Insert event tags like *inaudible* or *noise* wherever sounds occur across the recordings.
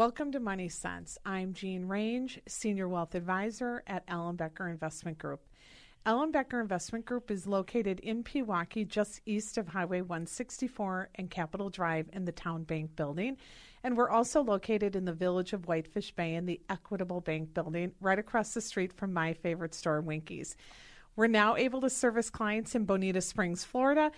Welcome to Money Sense. I'm Jean Range, Senior Wealth Advisor at Ellenbecker Investment Group. Ellenbecker Investment Group is located in Pewaukee, just east of Highway 164 and Capitol Drive in the Town Bank Building. And we're also located in the village of Whitefish Bay in the Equitable Bank Building, right across the street from my favorite store, Winkies. We're now able to service clients in Bonita Springs, Florida.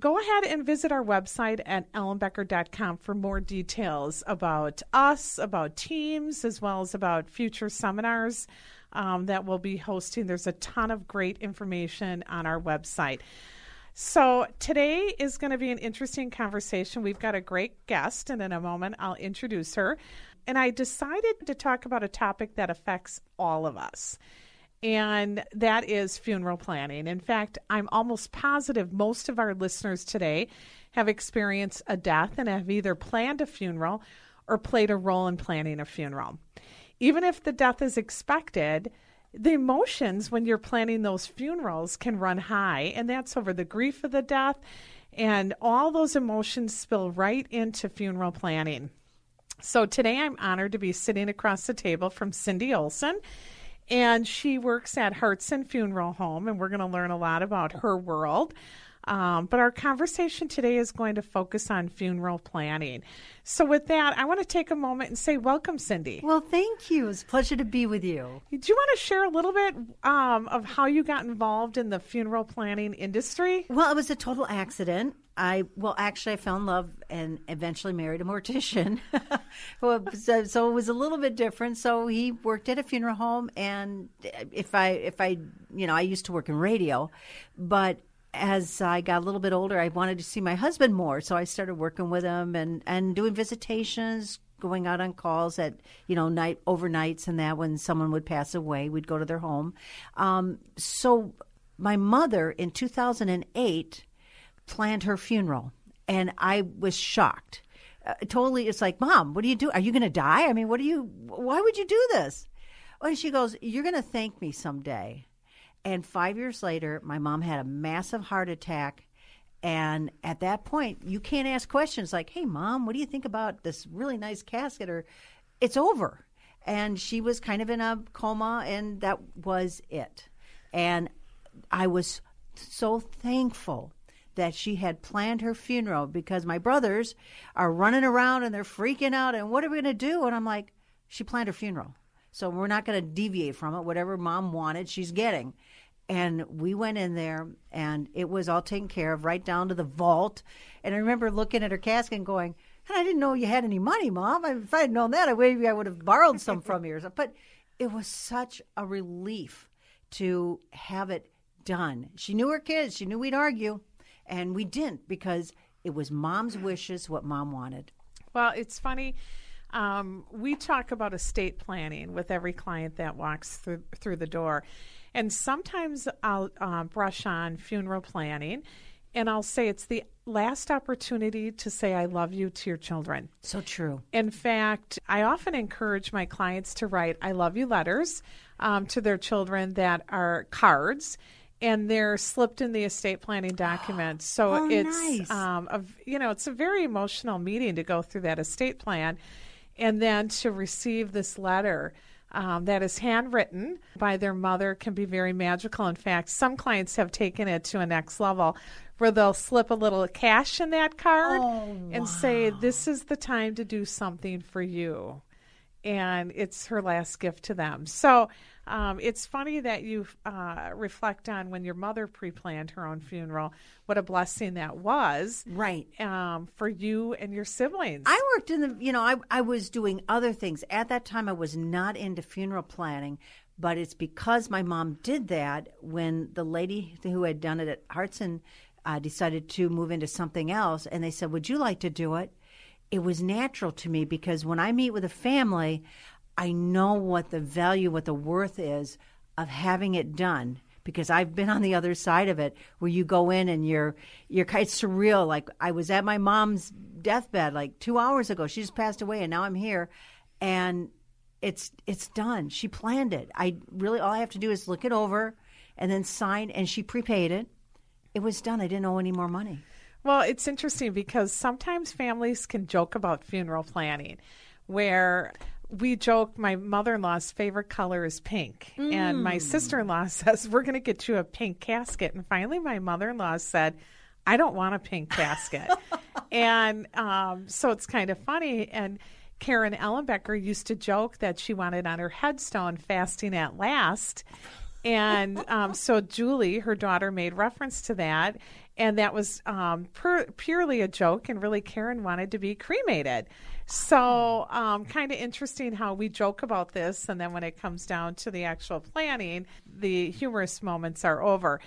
Go ahead and visit our website at ellenbecker.com for more details about us, about teams, as well as about future seminars um, that we'll be hosting. There's a ton of great information on our website. So, today is going to be an interesting conversation. We've got a great guest, and in a moment, I'll introduce her. And I decided to talk about a topic that affects all of us, and that is funeral planning. In fact, I'm almost positive most of our listeners today have experienced a death and have either planned a funeral or played a role in planning a funeral even if the death is expected, the emotions when you're planning those funerals can run high, and that's over the grief of the death, and all those emotions spill right into funeral planning. So today I'm honored to be sitting across the table from Cindy Olson. And she works at Hartson Funeral Home, and we're going to learn a lot about her world. Um, but our conversation today is going to focus on funeral planning. So, with that, I want to take a moment and say, Welcome, Cindy. Well, thank you. It's a pleasure to be with you. Do you want to share a little bit um, of how you got involved in the funeral planning industry? Well, it was a total accident. I well, actually, I fell in love and eventually married a mortician. *laughs* so, so it was a little bit different. So he worked at a funeral home, and if I if I you know I used to work in radio, but as I got a little bit older, I wanted to see my husband more, so I started working with him and and doing visitations, going out on calls at you know night overnights and that when someone would pass away, we'd go to their home. Um, so my mother in 2008 planned her funeral, and I was shocked. Uh, totally, it's like, Mom, what do you do? Are you going to die? I mean, what do you? Why would you do this? And she goes, You're going to thank me someday. And five years later, my mom had a massive heart attack. And at that point, you can't ask questions like, hey, mom, what do you think about this really nice casket? Or it's over. And she was kind of in a coma, and that was it. And I was so thankful that she had planned her funeral because my brothers are running around and they're freaking out. And what are we going to do? And I'm like, she planned her funeral. So we're not going to deviate from it. Whatever mom wanted, she's getting. And we went in there and it was all taken care of right down to the vault. And I remember looking at her casket and going, I didn't know you had any money, Mom. If I had known that, i maybe I would have borrowed some *laughs* from you. But it was such a relief to have it done. She knew her kids. She knew we'd argue. And we didn't because it was mom's wishes, what mom wanted. Well, it's funny. Um, we talk about estate planning with every client that walks through, through the door. And sometimes I'll uh, brush on funeral planning and I'll say it's the last opportunity to say I love you to your children. So true. In fact, I often encourage my clients to write I love you letters um, to their children that are cards. And they're slipped in the estate planning document, *gasps* so oh, it's nice. um, a, you know it's a very emotional meeting to go through that estate plan, and then to receive this letter um, that is handwritten by their mother can be very magical. In fact, some clients have taken it to a next level where they'll slip a little cash in that card oh, and wow. say, This is the time to do something for you. And it's her last gift to them. So um, it's funny that you uh, reflect on when your mother pre planned her own funeral, what a blessing that was. Right. Um, for you and your siblings. I worked in the, you know, I, I was doing other things. At that time, I was not into funeral planning, but it's because my mom did that when the lady who had done it at Hartson uh, decided to move into something else. And they said, Would you like to do it? It was natural to me because when I meet with a family, I know what the value, what the worth is of having it done because I've been on the other side of it where you go in and you're you're kind of surreal. Like I was at my mom's deathbed like two hours ago. She just passed away, and now I'm here, and it's it's done. She planned it. I really all I have to do is look it over and then sign, and she prepaid it. It was done. I didn't owe any more money. Well, it's interesting because sometimes families can joke about funeral planning, where we joke my mother-in-law's favorite color is pink mm. and my mm. sister-in-law *laughs* says we're going to get you a pink casket and finally my mother-in-law said i don't want a pink casket *laughs* and um, so it's kind of funny and karen ellenbecker used to joke that she wanted on her headstone fasting at last and *laughs* um, so julie her daughter made reference to that. And that was um, pur- purely a joke and really karen wanted to be cremated. So, um, kind of interesting how we joke about this, and then when it comes down to the actual planning, the humorous moments are over.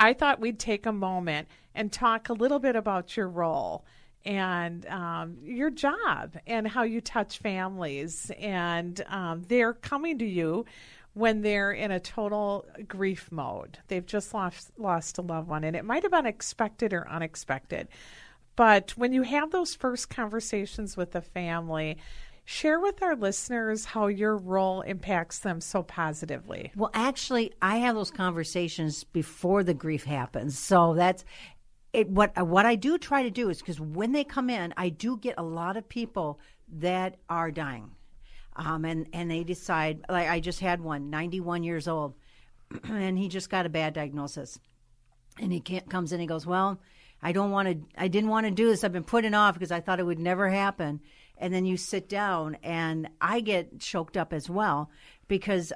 I thought we'd take a moment and talk a little bit about your role and um, your job and how you touch families, and um, they're coming to you when they're in a total grief mode. They've just lost lost a loved one, and it might have been expected or unexpected. But when you have those first conversations with the family, share with our listeners how your role impacts them so positively. Well, actually, I have those conversations before the grief happens. So that's it, what what I do try to do is because when they come in, I do get a lot of people that are dying, um, and and they decide. Like I just had one, 91 years old, *clears throat* and he just got a bad diagnosis, and he comes in. He goes, well I don't want to, I didn't want to do this. I've been putting off because I thought it would never happen. And then you sit down and I get choked up as well because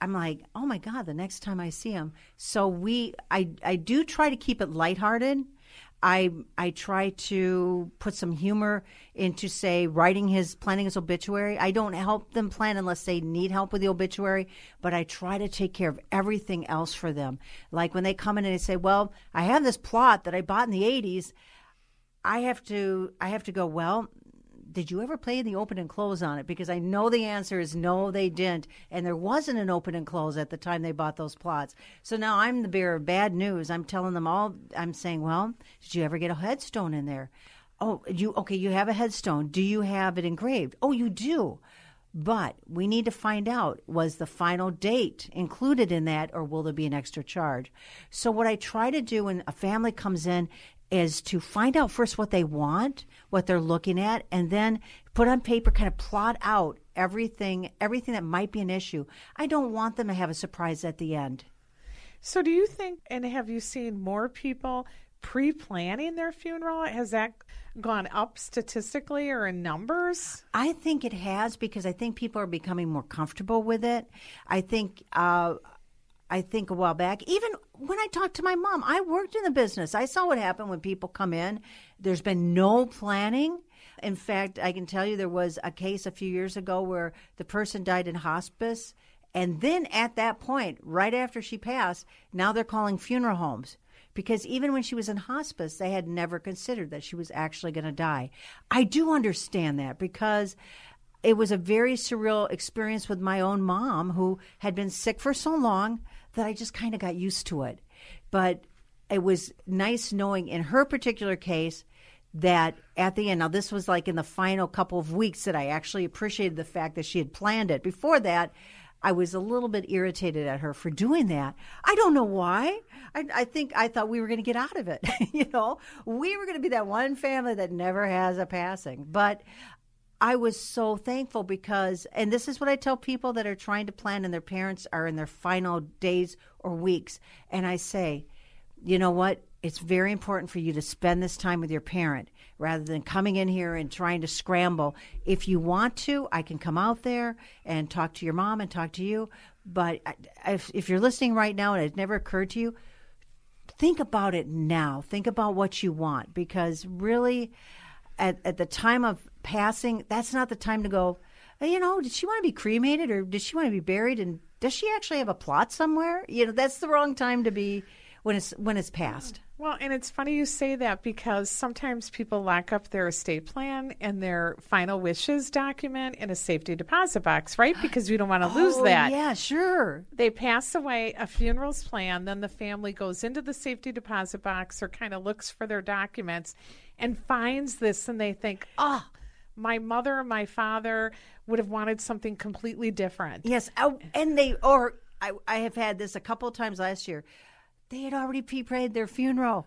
I'm like, oh my God, the next time I see him. So we, I, I do try to keep it lighthearted I I try to put some humor into say writing his planning his obituary. I don't help them plan unless they need help with the obituary, but I try to take care of everything else for them. Like when they come in and they say, "Well, I have this plot that I bought in the 80s." I have to I have to go, "Well, did you ever play in the open and close on it? Because I know the answer is no, they didn't. And there wasn't an open and close at the time they bought those plots. So now I'm the bearer of bad news. I'm telling them all, I'm saying, well, did you ever get a headstone in there? Oh, you, okay, you have a headstone. Do you have it engraved? Oh, you do. But we need to find out was the final date included in that or will there be an extra charge? So, what I try to do when a family comes in is to find out first what they want, what they're looking at, and then put on paper, kind of plot out everything, everything that might be an issue. I don't want them to have a surprise at the end. So, do you think, and have you seen more people pre planning their funeral? Has that gone up statistically or in numbers? I think it has because I think people are becoming more comfortable with it. I think. Uh, I think a while back, even when I talked to my mom, I worked in the business. I saw what happened when people come in. There's been no planning. In fact, I can tell you there was a case a few years ago where the person died in hospice. And then at that point, right after she passed, now they're calling funeral homes. Because even when she was in hospice, they had never considered that she was actually going to die. I do understand that because it was a very surreal experience with my own mom who had been sick for so long that I just kind of got used to it. But it was nice knowing in her particular case that at the end, now this was like in the final couple of weeks that I actually appreciated the fact that she had planned it. Before that, I was a little bit irritated at her for doing that. I don't know why. I, I think I thought we were going to get out of it. *laughs* you know, we were going to be that one family that never has a passing. But I was so thankful because, and this is what I tell people that are trying to plan and their parents are in their final days or weeks. And I say, you know what? It's very important for you to spend this time with your parent rather than coming in here and trying to scramble. If you want to, I can come out there and talk to your mom and talk to you. But uh, if, if you're listening right now and it never occurred to you, think about it now. Think about what you want because really, at, at the time of passing, that's not the time to go, you know, did she want to be cremated or did she want to be buried? And does she actually have a plot somewhere? You know, that's the wrong time to be when it's when it's passed. Well, and it's funny you say that because sometimes people lock up their estate plan and their final wishes document in a safety deposit box, right? Because we don't want to lose oh, that. Yeah, sure. They pass away, a funeral's plan, then the family goes into the safety deposit box or kind of looks for their documents and finds this and they think, oh, my mother or my father would have wanted something completely different. Yes, oh, and they or I, I have had this a couple of times last year they had already prepaid their funeral.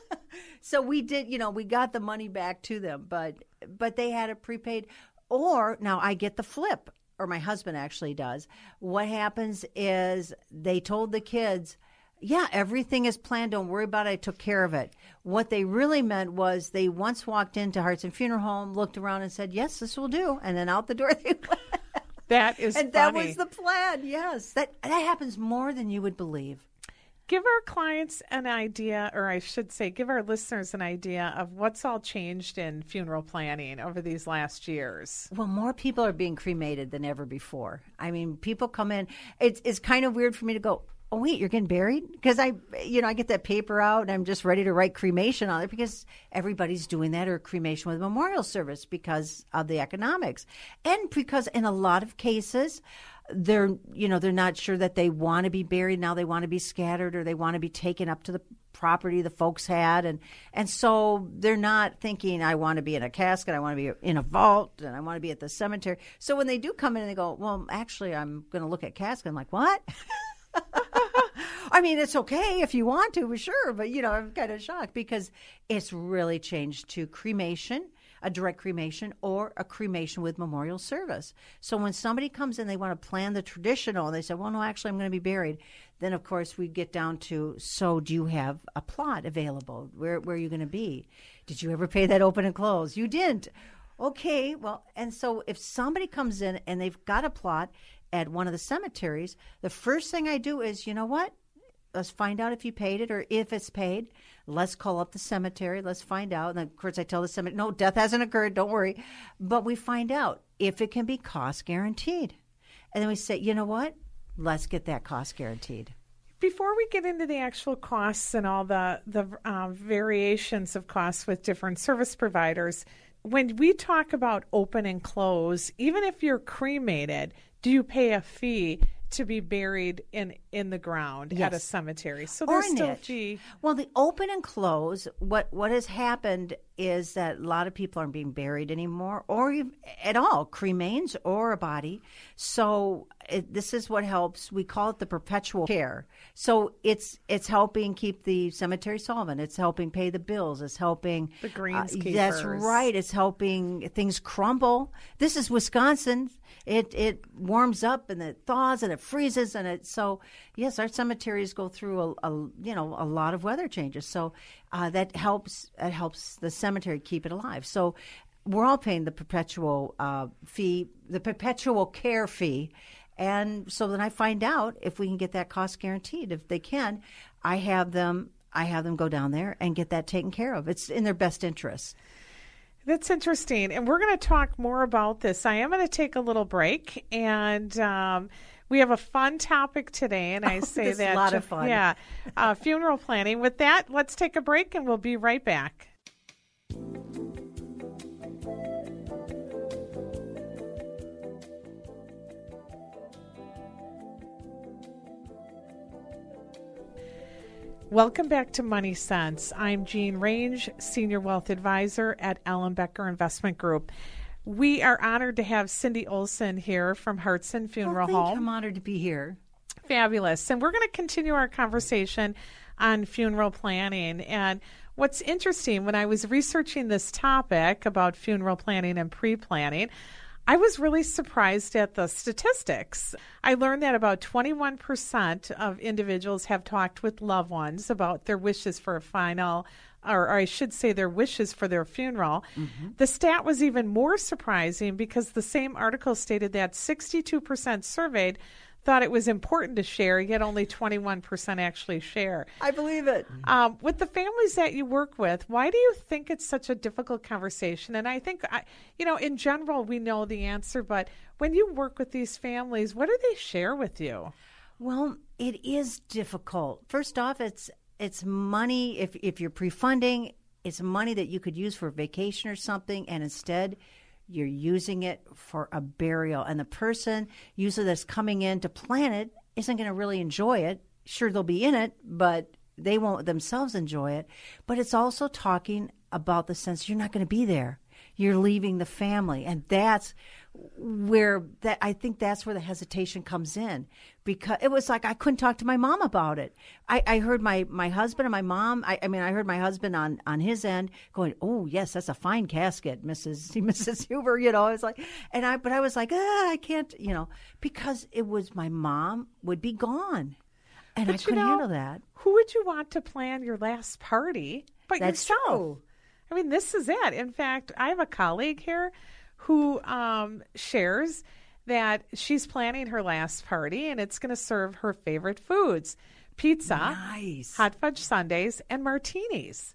*laughs* so we did, you know, we got the money back to them, but but they had it prepaid. Or now I get the flip, or my husband actually does. What happens is they told the kids, yeah, everything is planned. Don't worry about it. I took care of it. What they really meant was they once walked into Hartson Funeral Home, looked around, and said, "Yes, this will do," and then out the door *laughs* they went. That is, and funny. that was the plan. Yes, that that happens more than you would believe give our clients an idea, or I should say, give our listeners an idea of what's all changed in funeral planning over these last years. Well, more people are being cremated than ever before. I mean, people come in. It's it's kind of weird for me to go. Oh wait, you're getting buried? Because I, you know, I get that paper out and I'm just ready to write cremation on it because everybody's doing that or cremation with memorial service because of the economics, and because in a lot of cases, they're you know they're not sure that they want to be buried. Now they want to be scattered or they want to be taken up to the property the folks had. And and so they're not thinking I want to be in a casket. I want to be in a vault and I want to be at the cemetery. So when they do come in and they go well actually I'm going to look at casket. I'm like what *laughs* I mean, it's okay if you want to, sure, but you know, I'm kind of shocked because it's really changed to cremation a direct cremation or a cremation with memorial service. So when somebody comes in, they want to plan the traditional, and they say, well, no, actually, I'm going to be buried. Then, of course, we get down to, so do you have a plot available? Where, where are you going to be? Did you ever pay that open and close? You didn't. Okay, well, and so if somebody comes in and they've got a plot at one of the cemeteries, the first thing I do is, you know what? Let's find out if you paid it or if it's paid. Let's call up the cemetery. Let's find out. And of course, I tell the cemetery, no, death hasn't occurred. Don't worry. But we find out if it can be cost guaranteed. And then we say, you know what? Let's get that cost guaranteed. Before we get into the actual costs and all the the uh, variations of costs with different service providers, when we talk about open and close, even if you're cremated, do you pay a fee? To be buried in in the ground yes. at a cemetery. So there's still fee. Well, the open and close. What what has happened is that a lot of people aren't being buried anymore, or at all, cremains or a body. So it, this is what helps. We call it the perpetual care. So it's it's helping keep the cemetery solvent. It's helping pay the bills. It's helping the greenskeepers. Uh, that's right. It's helping things crumble. This is Wisconsin. It it warms up and it thaws and it freezes and it so yes, our cemeteries go through a, a you know a lot of weather changes. So uh, that helps it helps the cemetery keep it alive. So we're all paying the perpetual uh, fee, the perpetual care fee. And so then I find out if we can get that cost guaranteed. If they can, I have them I have them go down there and get that taken care of. It's in their best interest. That's interesting. And we're going to talk more about this. I am going to take a little break and um, we have a fun topic today. And I *laughs* oh, say that. a lot of fun. Yeah. Uh, funeral planning. With that, let's take a break and we'll be right back. Welcome back to Money Sense. I'm Jean Range, Senior Wealth Advisor at Ellenbecker Investment Group. We are honored to have Cindy Olson here from Hartson Funeral oh, Home. I'm honored to be here. Fabulous. And we're going to continue our conversation on funeral planning. And what's interesting, when I was researching this topic about funeral planning and pre planning, I was really surprised at the statistics. I learned that about 21% of individuals have talked with loved ones about their wishes for a final, or, or I should say, their wishes for their funeral. Mm-hmm. The stat was even more surprising because the same article stated that 62% surveyed thought it was important to share, yet only 21% actually share. I believe it. Um, with the families that you work with, why do you think it's such a difficult conversation? And I think, I, you know, in general, we know the answer, but when you work with these families, what do they share with you? Well, it is difficult. First off, it's it's money if if you're pre-funding, it's money that you could use for vacation or something, and instead you're using it for a burial. And the person usually that's coming in to plan it isn't going to really enjoy it. Sure, they'll be in it, but they won't themselves enjoy it. But it's also talking about the sense you're not going to be there. You're leaving the family, and that's where that I think that's where the hesitation comes in because it was like I couldn't talk to my mom about it. I, I heard my, my husband and my mom. I, I mean, I heard my husband on, on his end going, "Oh yes, that's a fine casket, Mrs. *laughs* Mrs. Huber." You know, I was like, and I but I was like, ah, I can't, you know, because it was my mom would be gone, and But I couldn't know, handle that. Who would you want to plan your last party but That's yourself? true. I mean, this is it. In fact, I have a colleague here who um, shares that she's planning her last party and it's going to serve her favorite foods pizza, Nice. hot fudge sundaes, and martinis.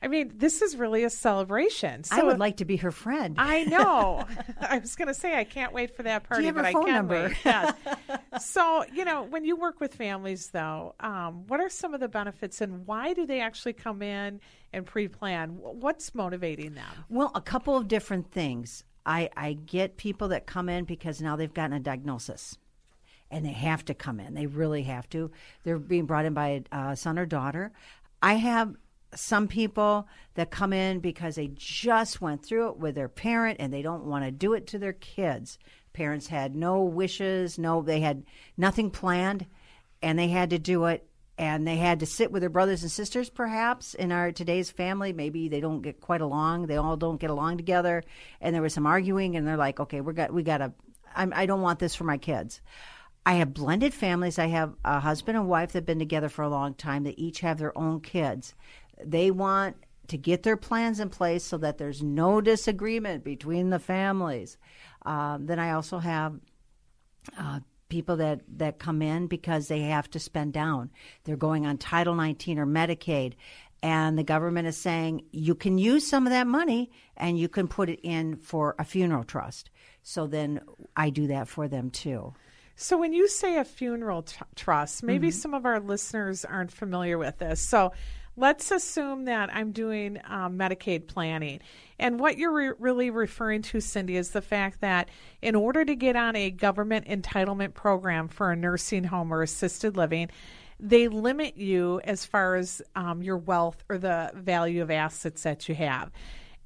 I mean, this is really a celebration. So I would like to be her friend. I know. *laughs* *laughs* I was going to say I can't wait for that party, but phone I can number? wait. Yes. *laughs* so, you know, when you work with families, though, um, what are some of the benefits, and why do they actually come in and pre-plan? What's motivating them? Well, a couple of different things. I, I get people that come in because now they've gotten a diagnosis and they have to come in. They really have to. They're being brought in by a uh, son or daughter. I have some people that come in because they just went through it with their parent and they don't want to do it to their kids. Parents had no wishes, no, they had nothing planned and they had to do it and they had to sit with their brothers and sisters perhaps in our today's family. Maybe they don't get quite along they all don't get along together and there was some arguing and they're like okay we're got we got to I'm, i don't want this for my kids. I have blended families. I have a husband and wife that have been together for a long time. That each have their own kids they want to get their plans in place so that there's no disagreement between the families um, then i also have uh, people that, that come in because they have to spend down. They're going on Title 19 or Medicaid, and the government is saying you can use some of that money and you can put it in for a funeral trust. So then I do that for them too. So, when you say a funeral tr- trust, maybe some of our listeners aren't familiar with this. So, let's assume that I'm doing um, Medicaid planning. And what you're re- really referring to, Cindy, is the fact that in order to get on a government entitlement program for a nursing home or assisted living, they limit you as far as um, your wealth or the value of assets that you have.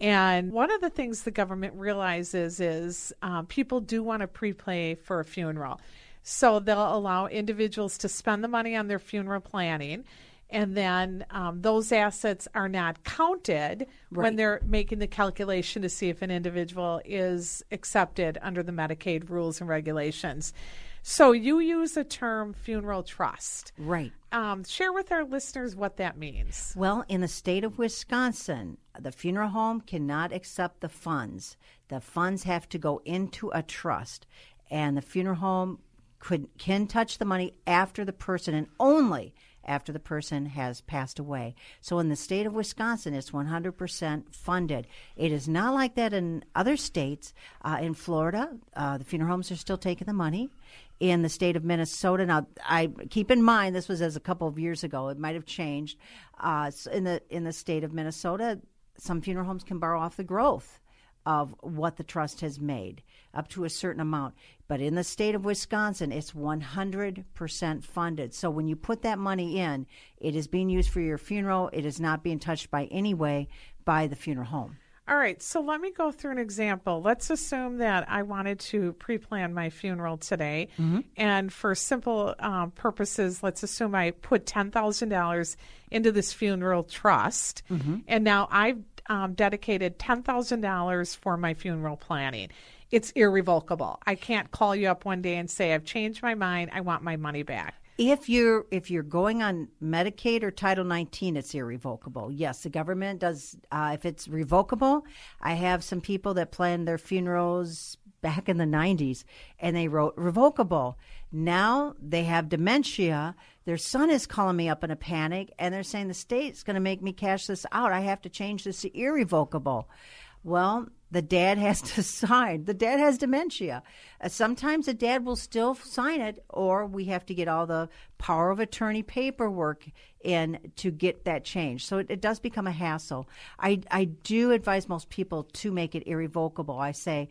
And one of the things the government realizes is um, people do want to prepay for a funeral. So they'll allow individuals to spend the money on their funeral planning. And then um, those assets are not counted when they're making the calculation to see if an individual is accepted under the Medicaid rules and regulations. So you use the term funeral trust. Right. Um, share with our listeners what that means. Well, in the state of Wisconsin, the funeral home cannot accept the funds. The funds have to go into a trust, and the funeral home could can touch the money after the person and only after the person has passed away. So in the state of Wisconsin, it's 100% funded. It is not like that in other states. Uh, in Florida, uh, the funeral homes are still taking the money. In the state of Minnesota, now I keep in mind this was as a couple of years ago. It might have changed. Uh, in the in the state of Minnesota, some funeral homes can borrow off the growth of what the trust has made up to a certain amount. But in the state of Wisconsin, it's 100% funded. So when you put that money in, it is being used for your funeral. It is not being touched by any way by the funeral home. All right, so let me go through an example. Let's assume that I wanted to pre plan my funeral today. And for simple um, purposes, let's assume I put $10,000 into this funeral trust. And now I've um, dedicated $10,000 for my funeral planning. It's irrevocable. I can't call you up one day and say, I've changed my mind. I want my money back. If you're if you're going on Medicaid or Title 19, it's irrevocable. Yes, the government does. Uh, if it's revocable, I have some people that planned their funerals back in the 90s, and they wrote revocable. Now they have dementia. Their son is calling me up in a panic, and they're saying the state's going to make me cash this out. I have to change this to irrevocable. Well, the dad has to *laughs* sign. The dad has dementia. Uh, sometimes the dad will still sign it, or we have to get all the power of attorney paperwork in to get that change. So it, it does become a hassle. I, I do advise most people to make it irrevocable. I say,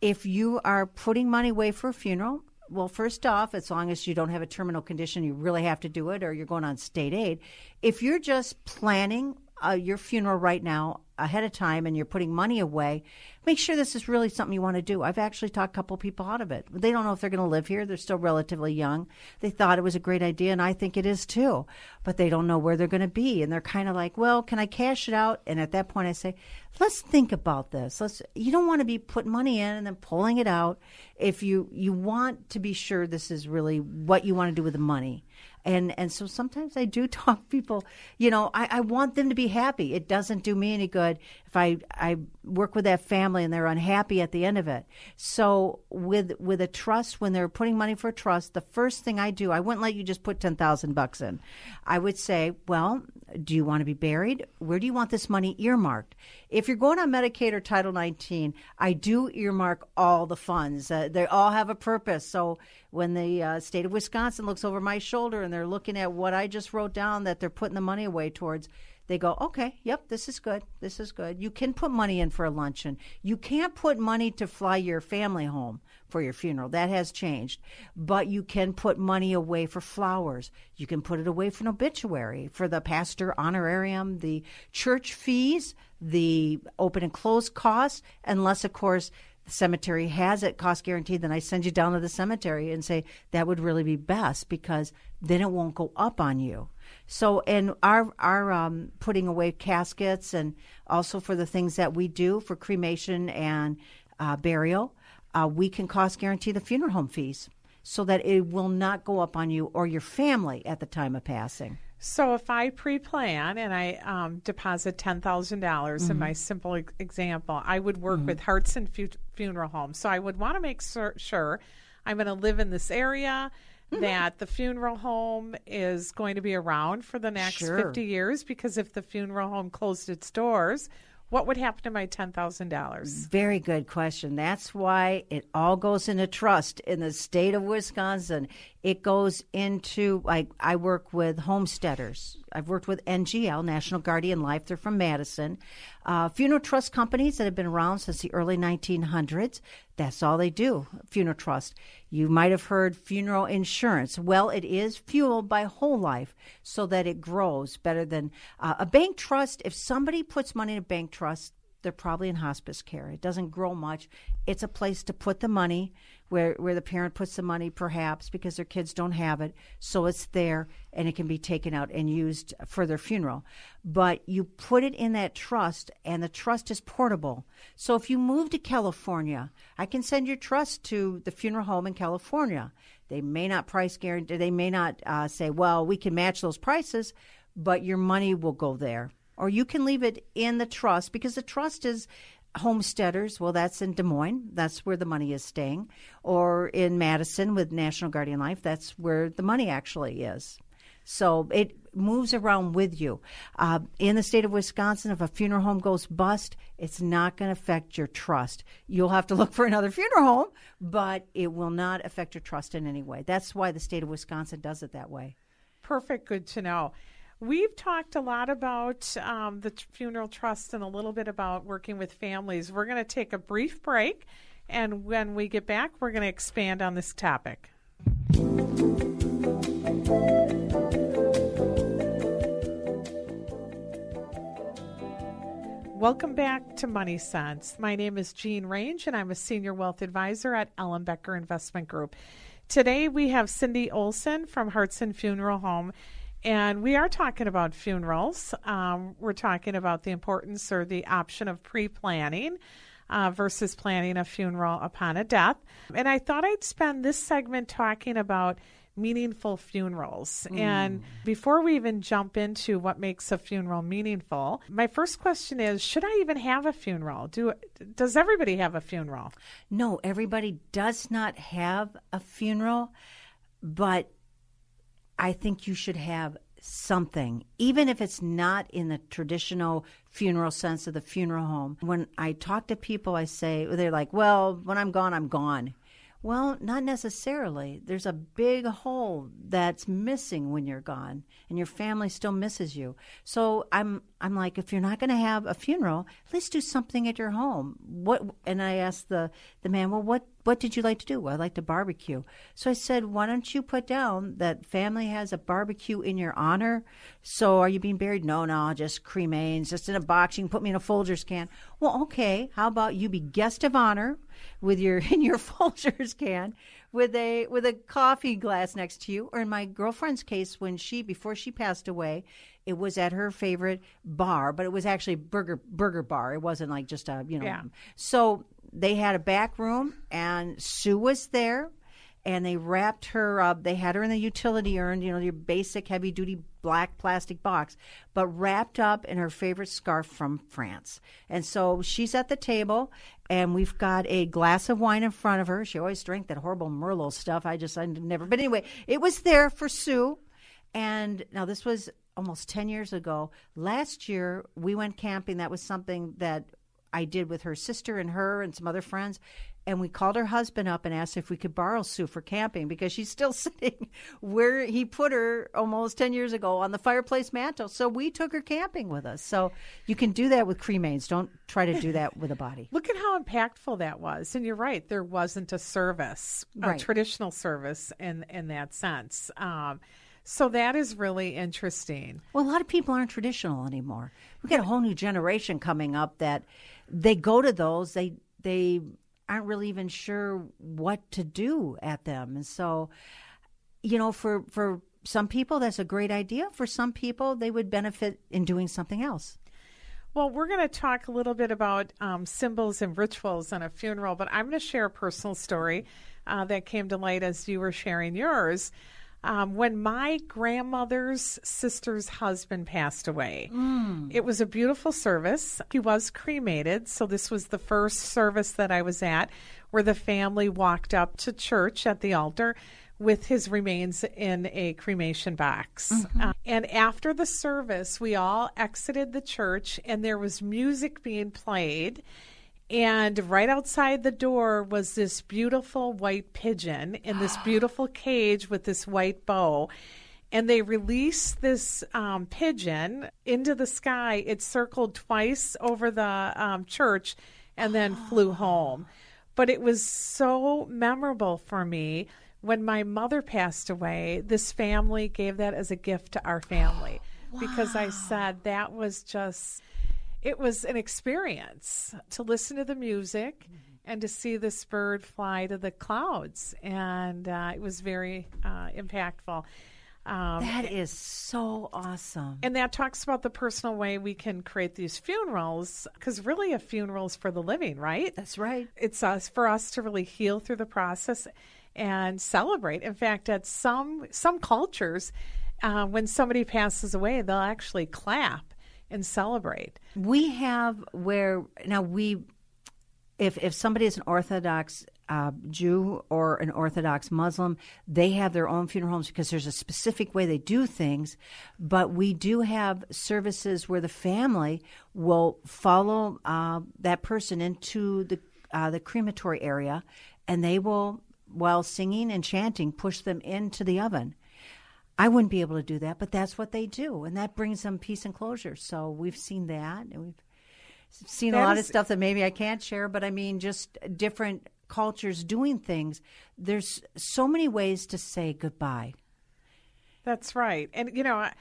if you are putting money away for a funeral, well, first off, as long as you don't have a terminal condition, you really have to do it, or you're going on state aid. If you're just planning uh, your funeral right now ahead of time and you're putting money away, make sure this is really something you want to do. I've actually talked a couple people out of it. They don't know if they're going to live here. They're still relatively young. They thought it was a great idea, and I think it is too, but they don't know where they're going to be. And they're kind of like, well, can I cash it out? And at that point, I say, let's think about this. Let's, you don't want to be putting money in and then pulling it out. If you, you want to be sure this is really what you want to do with the money and and so sometimes I do *laughs* talk people. You know, I, I want them to be happy. It doesn't do me any good I I work with that family and they're unhappy at the end of it. So with with a trust, when they're putting money for a trust, the first thing I do, I wouldn't let you just put ten thousand bucks in. I would say, well, do you want to be buried? Where do you want this money earmarked? If you're going on Medicaid or Title 19, I do earmark all the funds. Uh, they all have a purpose. So when the uh, state of Wisconsin looks over my shoulder and they're looking at what I just wrote down that they're putting the money away towards, they go, okay, yep, this is good. This is good. You can put money in for a luncheon. You can't put money to fly your family home for your funeral. That has changed. But you can put money away for flowers. You can put it away for an obituary, for the pastor honorarium, the church fees, the open and close costs, unless, of course, the cemetery has it cost guaranteed, then I send you down to the cemetery and say that would really be best because then it won't go up on you. So, and our our um, putting away caskets and also for the things that we do for cremation and uh, burial, uh, we can cost guarantee the funeral home fees so that it will not go up on you or your family at the time of passing. So if I pre-plan and I um, deposit ten thousand dollars mm-hmm. in my simple example, I would work mm-hmm. with Hartson Fu- Funeral Homes. So I would want to make sur- sure I'm going to live in this area mm-hmm. *laughs* that the funeral home is going to be around for the next sure. 50 years because if the funeral home closed its doors, what would happen to my $10,000? Very good question. That's why it all goes into trust in the state of Wisconsin. It goes into, like, I work with homesteaders. I've worked with NGL, National Guardian Life. They're from Madison. Uh, funeral trust companies that have been around since the early 1900s. That's all they do, funeral trust. You might have heard funeral insurance. Well, it is fueled by whole life so that it grows better than uh, a bank trust. If somebody puts money in a bank trust, they're probably in hospice care. It doesn't grow much. It's a place to put the money where, where the parent puts the money, perhaps because their kids don't have it. So it's there and it can be taken out and used for their funeral. But you put it in that trust, and the trust is portable. So if you move to California, I can send your trust to the funeral home in California. They may not price guarantee, they may not uh, say, well, we can match those prices, but your money will go there or you can leave it in the trust because the trust is homesteaders, well, that's in Des Moines. That's where the money is staying. Or in Madison with National Guardian Life, that's where the money actually is. So it moves around with you. Uh, in the state of Wisconsin, if a funeral home goes bust, it's not going to affect your trust. You'll have to look for another funeral home, but it will not affect your trust in any way. That's why the state of Wisconsin does it that way. Perfect. Good to know. We've talked a lot about um, the funeral trust and a little bit about working with families. We're going to take a brief break, and when we get back, we're going to expand on this topic. Welcome back to Money Sense. My name is Jean Range, and I'm a senior wealth advisor at Ellenbecker Investment Group. Today we have Cindy Olson from Hartson Funeral Home and we are talking about funerals. Um, we're talking about the importance or the option of pre planning. Uh, versus planning a funeral upon a death. And I thought I'd spend this segment talking about meaningful funerals. Mm. And before we even jump into what makes a funeral meaningful, my first question is should I even have a funeral? Do does everybody have a funeral? No, everybody does not have a funeral, but I think you should have something, even if it's not in the traditional funeral sense of the funeral home. When I talk to people, I say, they're like, well, when I'm gone, I'm gone. Well, not necessarily. There's a big hole that's missing when you're gone, and your family still misses you. So I'm, I'm like, if you're not going to have a funeral, at least do something at your home. What? And I asked the the man, well, what what did you like to do? Well, I like to barbecue. So I said, why don't you put down that family has a barbecue in your honor? So are you being buried? No, no, just cremains, just in a box. You can put me in a Folgers can. Well, okay. How about you be guest of honor with your *laughs* in your Folgers can with a with a coffee glass next to you, or in my girlfriend's case, when she before she passed away, it was at her favorite bar, but it was actually burger burger bar. It wasn't like just a you know. Yeah. So they had a back room, and Sue was there, and they wrapped her up. They had her in the utility urn, you know, your basic heavy duty black plastic box, but wrapped up in her favorite scarf from France. And so she's at the table, and we've got a glass of wine in front of her. She always drank that horrible Merlot stuff. I just I never. But anyway, it was there for Sue. And now this was almost 10 years ago. Last year, we went camping. That was something that I did with her sister and her and some other friends. And we called her husband up and asked if we could borrow Sue for camping because she's still *laughs* sitting where he put her almost 10 years ago on the fireplace mantle. So we took her camping with us. So you can do that with cremains. Don't try to do that with a body. *laughs* Look at how impactful that was. And you're right, there wasn't a service, Right. a traditional service in, in that sense. Um, so that is really interesting. Well, a lot of people aren't traditional anymore. We got a whole new generation coming up that they go to those. They they aren't really even sure what to do at them, and so you know, for for some people that's a great idea. For some people, they would benefit in doing something else. Well, we're going to talk a little bit about um, symbols and rituals on a funeral, but I'm going to share a personal story uh, that came to light as you were sharing yours. Um, when my grandmother's sister's husband passed away, it was a beautiful service. He was cremated, so this was the first service that I was at where the family walked up to church at the altar with his remains in a cremation box. Uh, and after the service, we all exited the church and there was music being played. And right outside the door was this beautiful white pigeon in this *gasps* beautiful cage with this white bow. And they released this um, pigeon into the sky. It circled twice over the um, church and then *gasps* flew home. But it was so memorable for me when my mother passed away. This family gave that as a gift to our family *gasps* because I said that was just it was an experience to listen to the music and to see this bird fly to the clouds. And uh, it was very uh, impactful. Um, That is so awesome. and that talks about the personal way we can create these funerals because really a funeral is for the living right? That's right. it's us for us to really heal through the process and celebrate. In fact at some some cultures uh, when somebody passes away they'll actually clap and celebrate We have where now we, if if somebody is an Orthodox uh, Jew or an Orthodox Muslim, they have their own funeral homes because there's a specific way they do things. But we do have services where the family will follow uh, that person into the uh, the crematory area, and they will, while singing and chanting, push them into the oven. I wouldn't be able to do that, but that's what they do, and that brings them peace and closure. So we've seen that, and we've seen a That lot of stuff that maybe I can't share, but I mean, just different cultures doing things. There's so many ways to say goodbye. That's right. And, you know, I-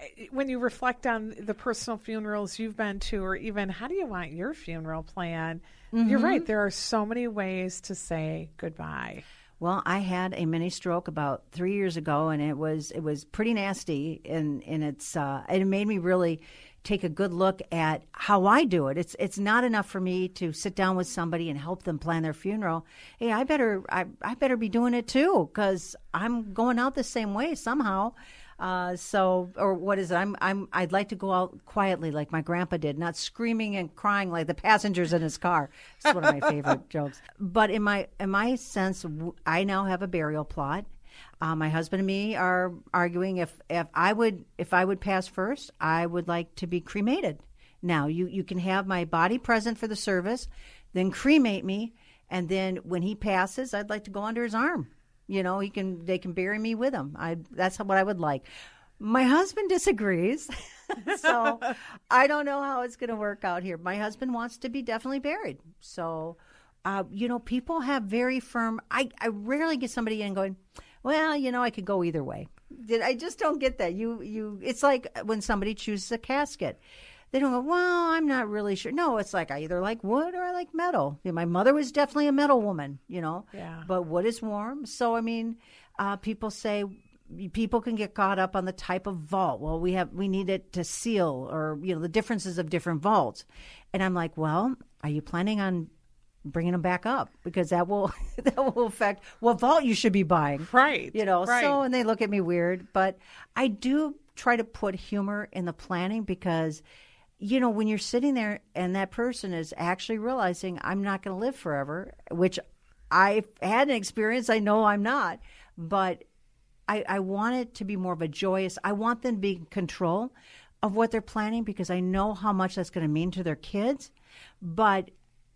I- when you reflect on the personal funerals you've been to, or even how do you want your funeral planned, you're mm-hmm. right. There are so many ways to say goodbye. Well, I had a mini stroke about three years ago, and it was it was pretty nasty, and and it's uh, it made me really take a good look at how I do it. It's it's not enough for me to sit down with somebody and help them plan their funeral. Hey, I better I, I better be doing it too because I'm going out the same way somehow. Uh, so, or what is it? I'm, I'm, I'd like to go out quietly like my grandpa did, not screaming and crying like the passengers in his car. It's one of my favorite *laughs* jokes. But in my, in my sense, I now have a burial plot Uh, my husband and me are arguing if if I would if I would pass first, I would like to be cremated. Now you you can have my body present for the service, then cremate me, and then when he passes, I'd like to go under his arm. You know, he can they can bury me with him. I that's what I would like. My husband disagrees. *laughs* so I don't know how it's going to work out here. My husband wants to be definitely buried. So, uh, you know, people have very firm. I, I rarely get somebody in going, well, you know, I could go either way. I just don't get that. You, you. It's like when somebody chooses a casket. They don't go, well, I'm not really sure. No, it's like I either like wood or I like metal. You know, my mother was definitely a metal woman, you know. Yeah. But wood is warm. So, I mean, uh, people say, people can get caught up on the type of vault. Well, we have we need it to seal or you know the differences of different vaults. And I'm like, well, are you planning on bringing them back up because that will *laughs* that will affect what vault you should be buying. Right. You know, right. so and they look at me weird, but I do try to put humor in the planning because you know, when you're sitting there and that person is actually realizing I'm not going to live forever, which I've had an experience, I know I'm not, but I, I want it to be more of a joyous, I want them to be in control of what they're planning because I know how much that's going to mean to their kids. But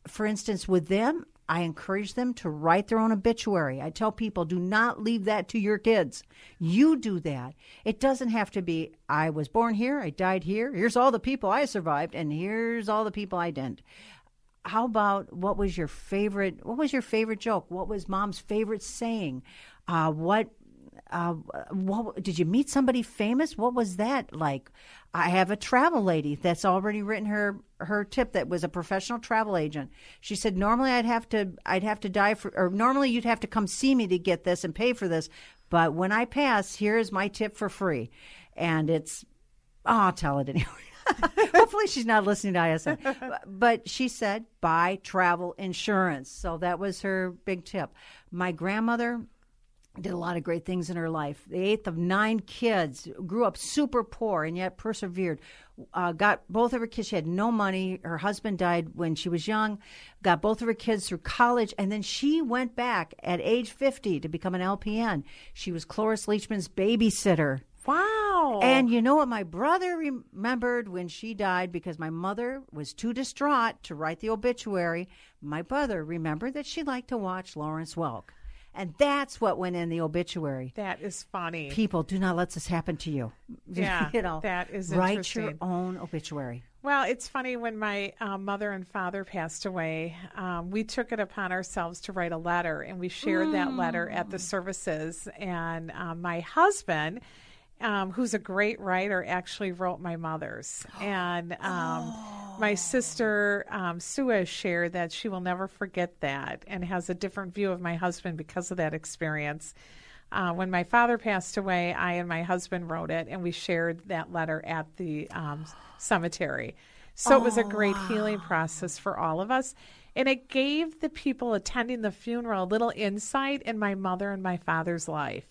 for instance, with them, I encourage them to write their own obituary. I tell people, do not leave that to your kids. You do that. It doesn't have to be, I was born here, I died here, here's all the people I survived, and here's all the people I didn't. How about what was your favorite? What was your favorite joke? What was mom's favorite saying? Uh, what uh, what did you meet somebody famous? What was that like? I have a travel lady that's already written her her tip that was a professional travel agent. She said normally I'd have to I'd have to die for or normally you'd have to come see me to get this and pay for this, but when I pass, here's my tip for free, and it's oh, I'll tell it anyway. *laughs* Hopefully, she's not listening to ISN. But she said, buy travel insurance. So that was her big tip. My grandmother did a lot of great things in her life. The eighth of nine kids, grew up super poor and yet persevered. Uh, got both of her kids. She had no money. Her husband died when she was young. Got both of her kids through college, and then she went back at age fifty to become an LPN. She was Cloris Leachman's babysitter. Wow. And you know what my brother remembered when she died because my mother was too distraught to write the obituary. My brother remembered that she liked to watch Lawrence Welk. And that's what went in the obituary. That is funny. People, do not let this happen to you. *laughs* Yeah, you know, that is write your own obituary. Well, it's funny when my um, mother and father passed away, um, we took it upon ourselves to write a letter and we shared that letter at the services. And um, my husband, um, who's a great writer, actually wrote my mother's. And *gasps* um, my sister, um, Sue, has shared that she will never forget that and has a different view of my husband because of that experience. Uh, when my father passed away, I and my husband wrote it, and we shared that letter at the um, cemetery. So it was a great healing process for all of us. And it gave the people attending the funeral a little insight in my mother and my father's life.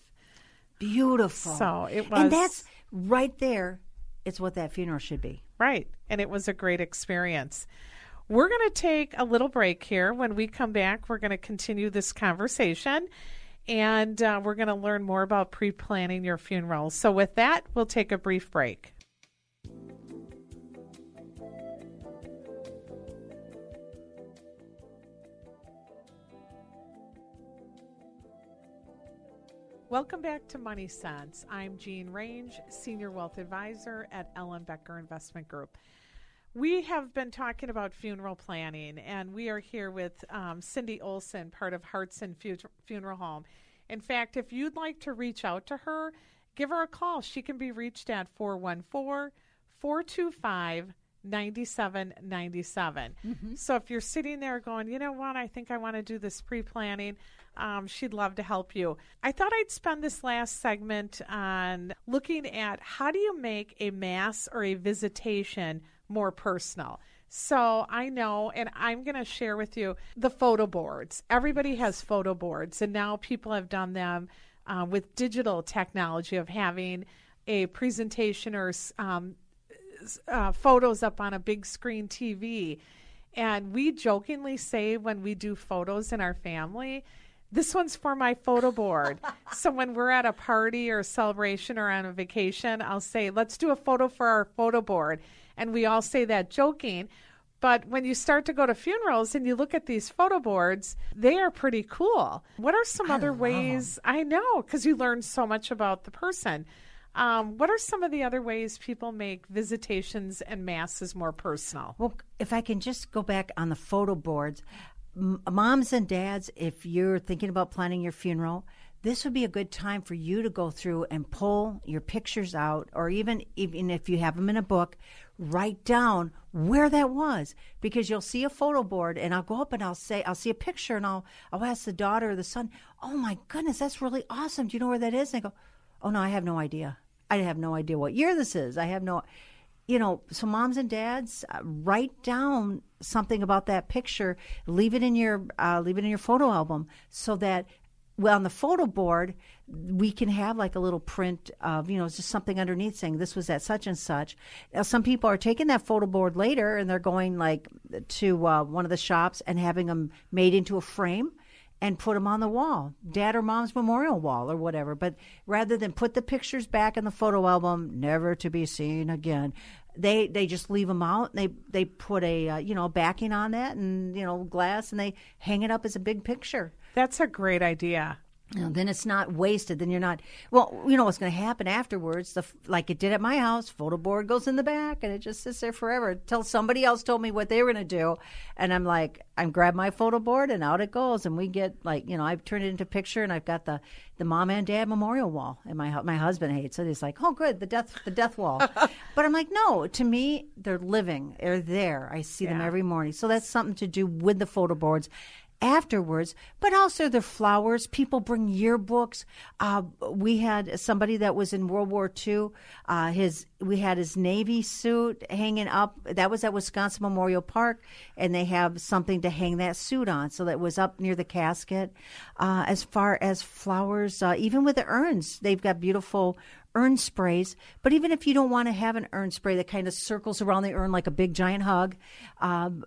Beautiful. So it was. and that's right there. It's what that funeral should be. Right. And it was a great experience. We're going to take a little break here. When we come back, we're going to continue this conversation and uh, we're going to learn more about pre planning your funeral. So, with that, we'll take a brief break. Welcome back to Money Sense. I'm Jean Range, Senior Wealth Advisor at Ellenbecker Investment Group. We have been talking about funeral planning, and we are here with um, Cindy Olson, part of Hartson Fu- Funeral Home. In fact, if you'd like to reach out to her, give her a call. She can be reached at 414 425 9797. So if you're sitting there going, you know what, I think I want to do this pre planning, um, she'd love to help you. I thought I'd spend this last segment on looking at how do you make a mass or a visitation more personal. So I know, and I'm going to share with you the photo boards. Everybody has photo boards, and now people have done them uh, with digital technology of having a presentation or um, uh, photos up on a big screen TV. And we jokingly say when we do photos in our family This one's for my photo board. so when we're at a party or a celebration or on a vacation, I'll say, let's do a photo for our photo board. And we all say that joking. But when you start to go to funerals and you look at these photo boards, they are pretty cool. What are some I other ways? I know, because you learn so much about the person. Um, what are some of the other ways people make visitations and masses more personal? Well, if I can just go back on the photo boards, moms and dads, if you're thinking about planning your funeral, this would be a good time for you to go through and pull your pictures out, or even even if you have them in a book, write down where that was because you'll see a photo board and I'll go up and I'll say I'll see a picture and I'll I'll ask the daughter or the son, "Oh my goodness, that's really awesome. Do you know where that is?" And I go, "Oh no, I have no idea. I have no idea what year this is. I have no you know, so moms and dads, uh, write down something about that picture. Leave it in your uh, leave it in your photo album so that well on the photo board we can have like a little print of you know just something underneath saying this was at such and such. Now some people are taking that photo board later and they're going like to uh, one of the shops and having them made into a frame and put them on the wall, dad or mom's memorial wall or whatever. But rather than put the pictures back in the photo album, never to be seen again, they they just leave them out. They they put a uh, you know backing on that and you know glass and they hang it up as a big picture. That's a great idea. Then it's not wasted. Then you're not. Well, you know what's going to happen afterwards? The like it did at my house. Photo board goes in the back, and it just sits there forever until somebody else told me what they were going to do, and I'm like, I'm grab my photo board, and out it goes, and we get like, you know, I've turned it into picture, and I've got the the mom and dad memorial wall, and my my husband hates it. He's like, oh, good, the death the death wall, *laughs* but I'm like, no. To me, they're living. They're there. I see them every morning. So that's something to do with the photo boards afterwards, but also the flowers. People bring yearbooks. Uh, we had somebody that was in World War II. Uh, his we had his Navy suit hanging up. That was at Wisconsin Memorial Park, and they have something to hang that suit on. So that was up near the casket. Uh, as far as flowers, uh, even with the urns, they've got beautiful urn sprays. But even if you don't want to have an urn spray that kind of circles around the urn like a big giant hug, um,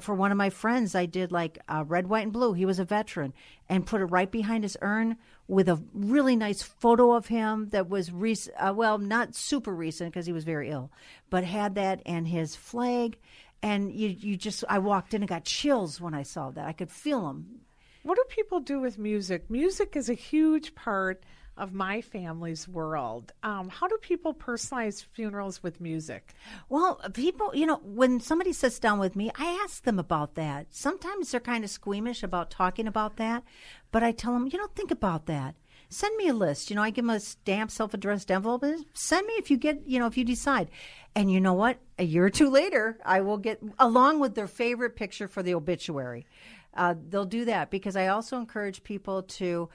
for one of my friends, I did like uh, red, white, and blue. He was a veteran, and put it right behind his urn with a really nice photo of him that was rec- uh, well, not super recent because he was very ill, but had that and his flag. And you, you just, I walked in and got chills when I saw that. I could feel them. What do people do with music? Music is a huge part of my family's world. Um, how do people personalize funerals with music? Well, people, you know, when somebody sits down with me, I ask them about that. Sometimes they're kind of squeamish about talking about that, but I tell them, you know, think about that. Send me a list. You know, I give them a stamped, self-addressed envelope. Send me if you get, you know, if you decide. And you know what? A year or two *laughs* later, I will get along with their favorite picture for the obituary. Uh, they'll do that because I also encourage people to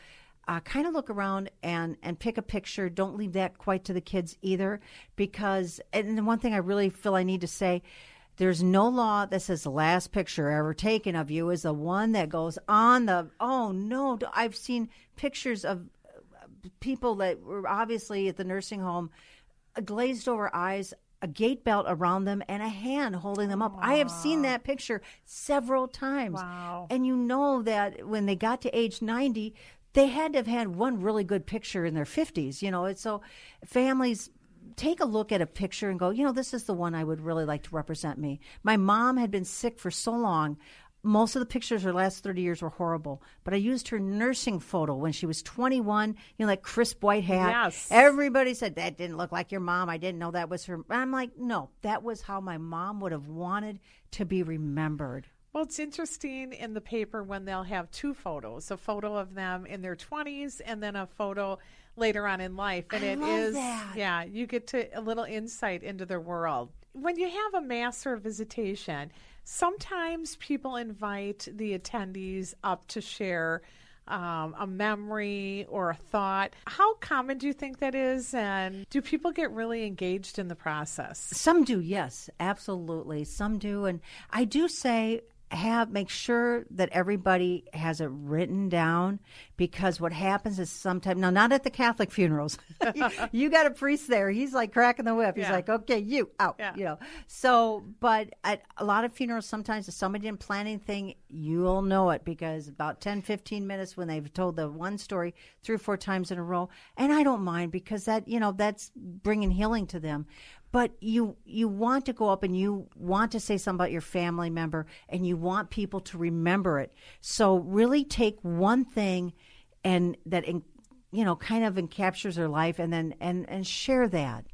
uh, kind of look around and and pick a picture. Don't leave that quite to the kids either, because and the one thing I really feel I need to say. There's no law that says the last picture ever taken of you is the one that goes on the. Oh no! I've seen pictures of uh, people that were obviously at the nursing home, uh, glazed over eyes, a gait belt around them, and a hand holding them up. I have seen that picture several times. Wow. And you know that when they got to age 90, they had to have had one really good picture in their 50s, you know. And so families take a look at a picture and go, you know, this is the one I would really like to represent me. My mom had been sick for so long. Most of the pictures her last 30 years were horrible, but I used her nursing photo when she was 21, you know, that crisp white hat. Yes. Everybody said, that didn't look like your mom. I didn't know that was her. I'm like, no, that was how my mom would have wanted to be remembered. Well, it's interesting in the paper when they'll have two photos a photo of them in their 20s and then a photo later on in life. And I it is, that. yeah, you get to a little insight into their world. When you have a mass or a visitation, sometimes people invite the attendees up to share um, a memory or a thought. How common do you think that is? And do people get really engaged in the process? Some do, yes, absolutely. Some do. And I do say, have make sure that everybody has it written down because what happens is sometimes now not at the Catholic funerals. you, *laughs* you got a priest there. He's like cracking the whip. He's Yeah. like, "Okay, you out." Yeah. You know. So, but at a lot of funerals sometimes if somebody didn't plan anything, you'll know it because about 10 15 minutes when they've told the one story three or four times in a row, and I don't mind because that, you know, that's bringing healing to them but you you want to go up and you want to say something about your family member and you want people to remember it so really take one thing and that in, you know kind of encaptures their life and then and and share that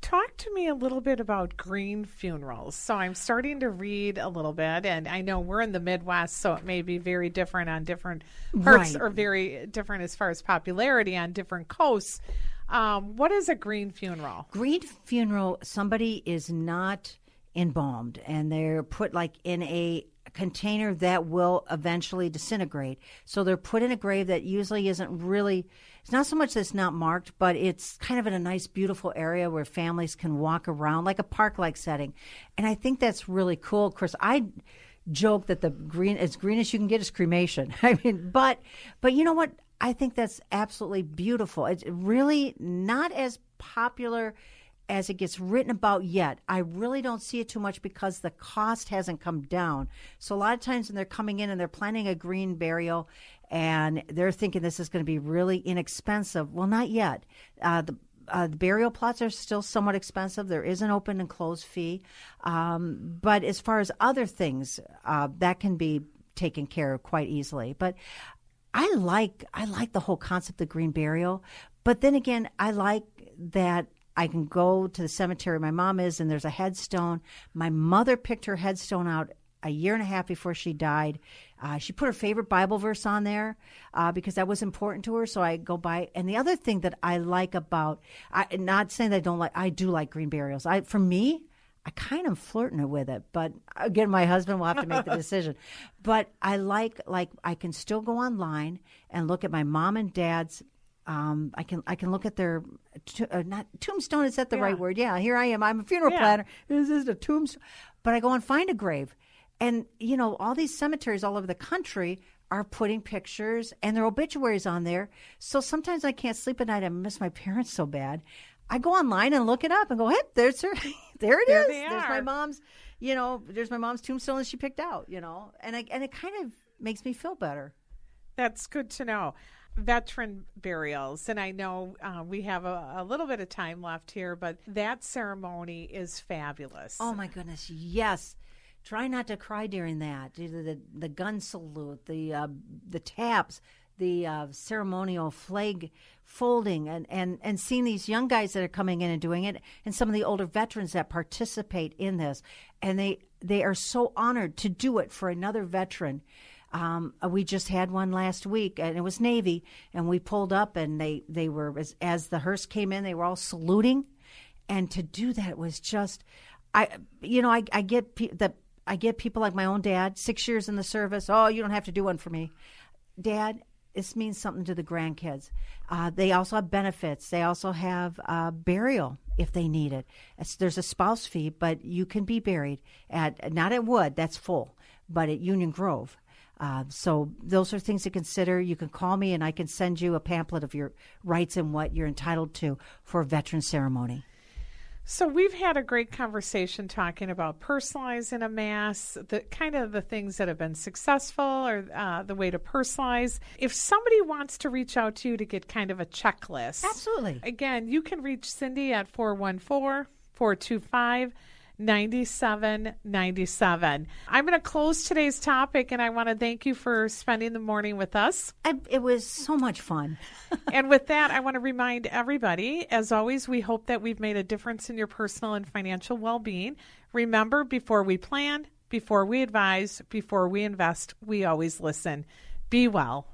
Talk to me a little bit about green funerals. So I'm starting to read a little bit, and I know we're in the Midwest, so it may be very different on different parts, Right. or very different as far as popularity on different coasts. Um, what is a green funeral? green funeral somebody is not embalmed and they're put like in a container that will eventually disintegrate so they're put in a grave that usually isn't really it's not so much that it's not marked but it's kind of in a nice beautiful area where families can walk around like a park like setting and i think that's really cool of course i joke that the green as green as you can get is cremation. *laughs* I mean, but but you know what? I think that's absolutely beautiful. It's really not as popular as it gets written about yet. I really don't see it too much because the cost hasn't come down. So a lot of times when they're coming in and they're planning a green burial and they're thinking this is going to be really inexpensive. Well, not yet. Uh, the uh, the burial plots are still somewhat expensive. There is an open and closed fee. Um, but as far as other things, uh, that can be taken care of quite easily. But I like I like the whole concept of green burial. But then again, I like that I can go to the cemetery my mom is and there's a headstone. My mother picked her headstone out a year and a half before she died. Uh, she put her favorite Bible verse on there uh, because that was important to her. So I go by. And the other thing that I like about, I, not saying that I don't like, I do like green burials. I, for me, I kind of flirting with it, but again, my husband will have to make the decision. But I like, like, I can still go online and look at my mom and dad's. Um, I can I can look at their to, uh, not tombstone. Is that the Yeah. right word? Yeah, here I am. I'm a funeral Yeah. planner. This is a tombstone. But I go and find a grave, and you know all these cemeteries all over the country are putting pictures and their obituaries on there. So sometimes I can't sleep at night. I miss my parents so bad. I go online and look it up and go, hey, there's her. *laughs* there it There is. There's my mom's. You know, there's my mom's tombstone that she picked out. You know, and I, and it kind of makes me feel better. That's good to know. Veteran burials, and I know uh, we have a, a little bit of time left here, but that ceremony is fabulous. Oh my goodness, yes. Try not to cry during that. The the, the gun salute, the uh, the taps, the uh, ceremonial flag folding, and, and and seeing these young guys that are coming in and doing it, and some of the older veterans that participate in this, and they they are so honored to do it for another veteran. Um, uh, we just had one last week, and it was Navy, and we pulled up, and they they were as, as the hearse came in, they were all saluting, and to do that was just, I you know I I get pe- the I get people like my own dad, six years in the service. Oh, you don't have to do one for me, Dad. This means something to the grandkids. Uh, they also have benefits. They also have uh, burial if they need it. It's, there's a spouse fee, but you can be buried at not at Wood. That's full, but at Union Grove. Uh, so those are things to consider. You can call me, and I can send you a pamphlet of your rights and what you're entitled to for a veteran ceremony. So we've had a great conversation talking about personalizing a mass, the kind of the things that have been successful or uh, the way to personalize. If somebody wants to reach out to you to get kind of a checklist, Absolutely. Again, you can reach Cindy at 414 425 9797. I'm going to close today's topic and I want to thank you for spending the morning with us. I, it was so much fun. *laughs* and with that, I want to remind everybody, as always, we hope that we've made a difference in your personal and financial well being. Remember, before we plan, before we advise, before we invest, we always listen. Be well.